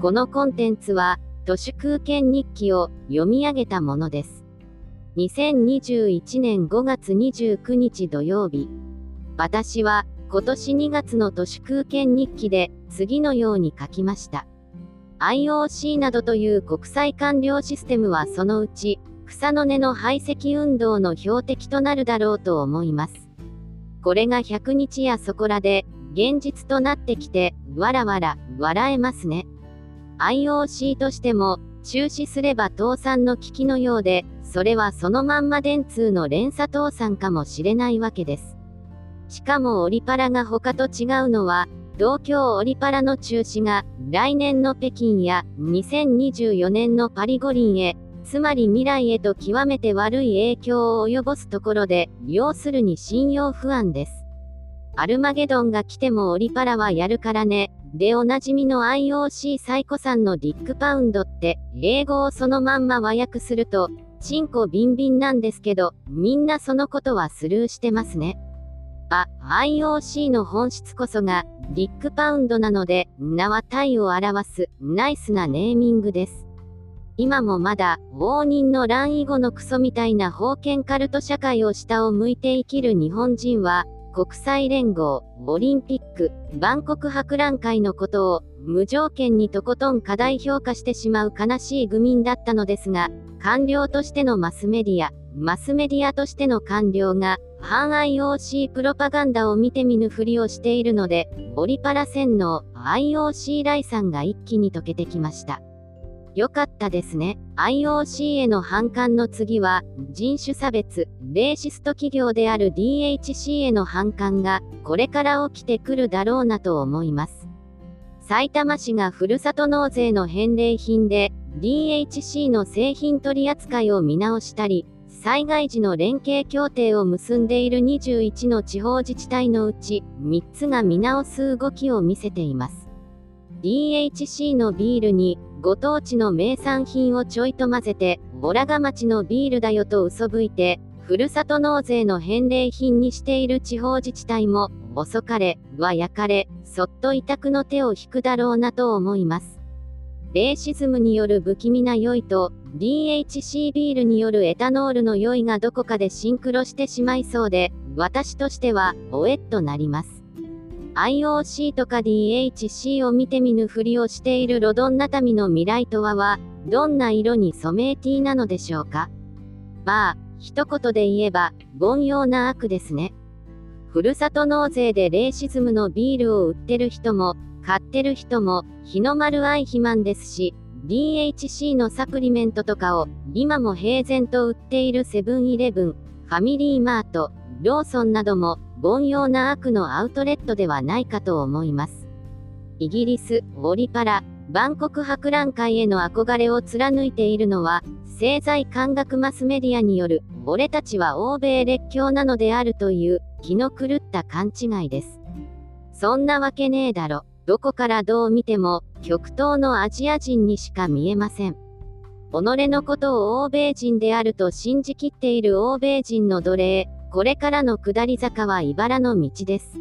このコンテンツは、都市空間日記を読み上げたものです。2021年5月29日土曜日。私は、今年2月の都市空間日記で、次のように書きました。IOC などという国際官僚システムはそのうち、草の根の排斥運動の標的となるだろうと思います。これが100日やそこらで、現実となってきて、わらわら、笑えますね。IOC としても、中止すれば倒産の危機のようで、それはそのまんま電通の連鎖倒産かもしれないわけです。しかもオリパラが他と違うのは、東京オリパラの中止が、来年の北京や2024年のパリ五輪へ、つまり未来へと極めて悪い影響を及ぼすところで、要するに信用不安です。アルマゲドンが来てもオリパラはやるからね、でおなじみの IOC 最古さんのディックパウンドって、英語をそのまんま和訳すると、チンコビンビンなんですけど、みんなそのことはスルーしてますね。あ、IOC の本質こそが、ディックパウンドなので、名はタイを表す、ナイスなネーミングです。今もまだ、応仁の乱以後のクソみたいな封建カルト社会を下を向いて生きる日本人は、国際連合、オリンピック、万国博覧会のことを無条件にとことん過大評価してしまう悲しい愚民だったのですが、官僚としてのマスメディア、マスメディアとしての官僚が、反 IOC プロパガンダを見て見ぬふりをしているので、オリパラ洗脳、IOC 来さんが一気に溶けてきました。よかったですね。IOC への反感の次は、人種差別、レーシスト企業である DHC への反感が、これから起きてくるだろうなと思います。埼玉市がふるさと納税の返礼品で、DHC の製品取り扱いを見直したり、災害時の連携協定を結んでいる21の地方自治体のうち、3つが見直す動きを見せています。DHC のビールに、ご当地の名産品をちょいと混ぜて、オラガ町のビールだよと嘘吹いて、ふるさと納税の返礼品にしている地方自治体も、遅かれ、は焼かれ、そっと委託の手を引くだろうなと思います。レーシズムによる不気味な酔いと、DHC ビールによるエタノールの酔いがどこかでシンクロしてしまいそうで、私としては、おえっとなります。IOC とか DHC を見て見ぬふりをしているロドンナタミの未来とはは、どんな色に染めティなのでしょうか？まあ、一言で言えば、凡庸な悪ですね。ふるさと納税でレーシズムのビールを売ってる人も、買ってる人も、日の丸愛肥満ですし、DHC のサプリメントとかを、今も平然と売っているセブンイレブン、ファミリーマート、ローソンなども、凡庸な悪のアウトレットではないかと思います。イギリス、オリパラ、万国博覧会への憧れを貫いているのは、政財官学マスメディアによる、俺たちは欧米列強なのであるという、気の狂った勘違いです。そんなわけねえだろ。どこからどう見ても、極東のアジア人にしか見えません。己のことを欧米人であると信じきっている欧米人の奴隷、これからの下り坂は茨の道です。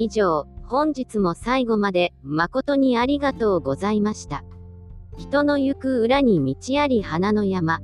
以上、本日も最後まで誠にありがとうございました。人の行く裏に道あり花の山。